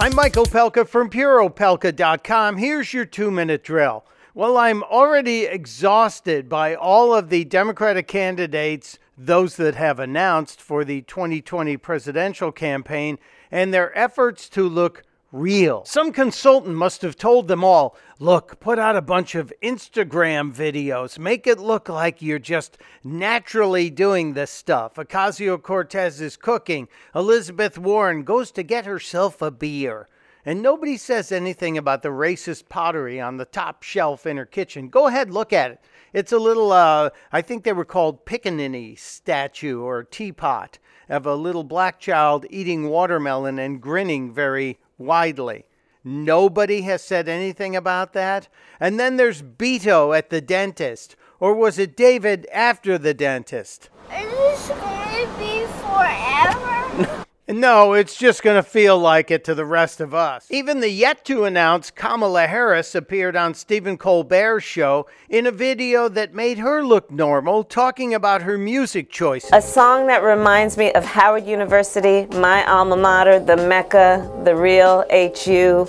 I'm Michael Pelka from PuroPelka.com. Here's your two minute drill. Well, I'm already exhausted by all of the Democratic candidates, those that have announced for the 2020 presidential campaign, and their efforts to look real. Some consultant must have told them all look, put out a bunch of Instagram videos, make it look like you're just naturally doing this stuff. Ocasio Cortez is cooking, Elizabeth Warren goes to get herself a beer. And nobody says anything about the racist pottery on the top shelf in her kitchen. Go ahead, look at it. It's a little, uh, I think they were called Pickaninny statue or teapot of a little black child eating watermelon and grinning very widely. Nobody has said anything about that. And then there's Beto at the dentist. Or was it David after the dentist? Is this going to be forever? No, it's just going to feel like it to the rest of us. Even the yet to announce Kamala Harris appeared on Stephen Colbert's show in a video that made her look normal, talking about her music choices. A song that reminds me of Howard University, my alma mater, the Mecca, the real HU.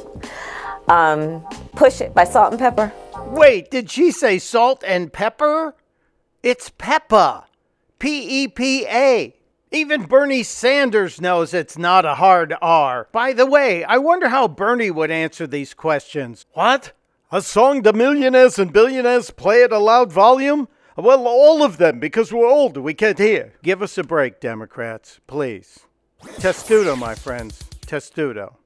Um, Push It by Salt and Pepper. Wait, did she say salt and pepper? It's Pepa. P E P A. Even Bernie Sanders knows it's not a hard R. By the way, I wonder how Bernie would answer these questions. What? A song the millionaires and billionaires play at a loud volume? Well, all of them, because we're old, we can't hear. Give us a break, Democrats, please. Testudo, my friends. Testudo.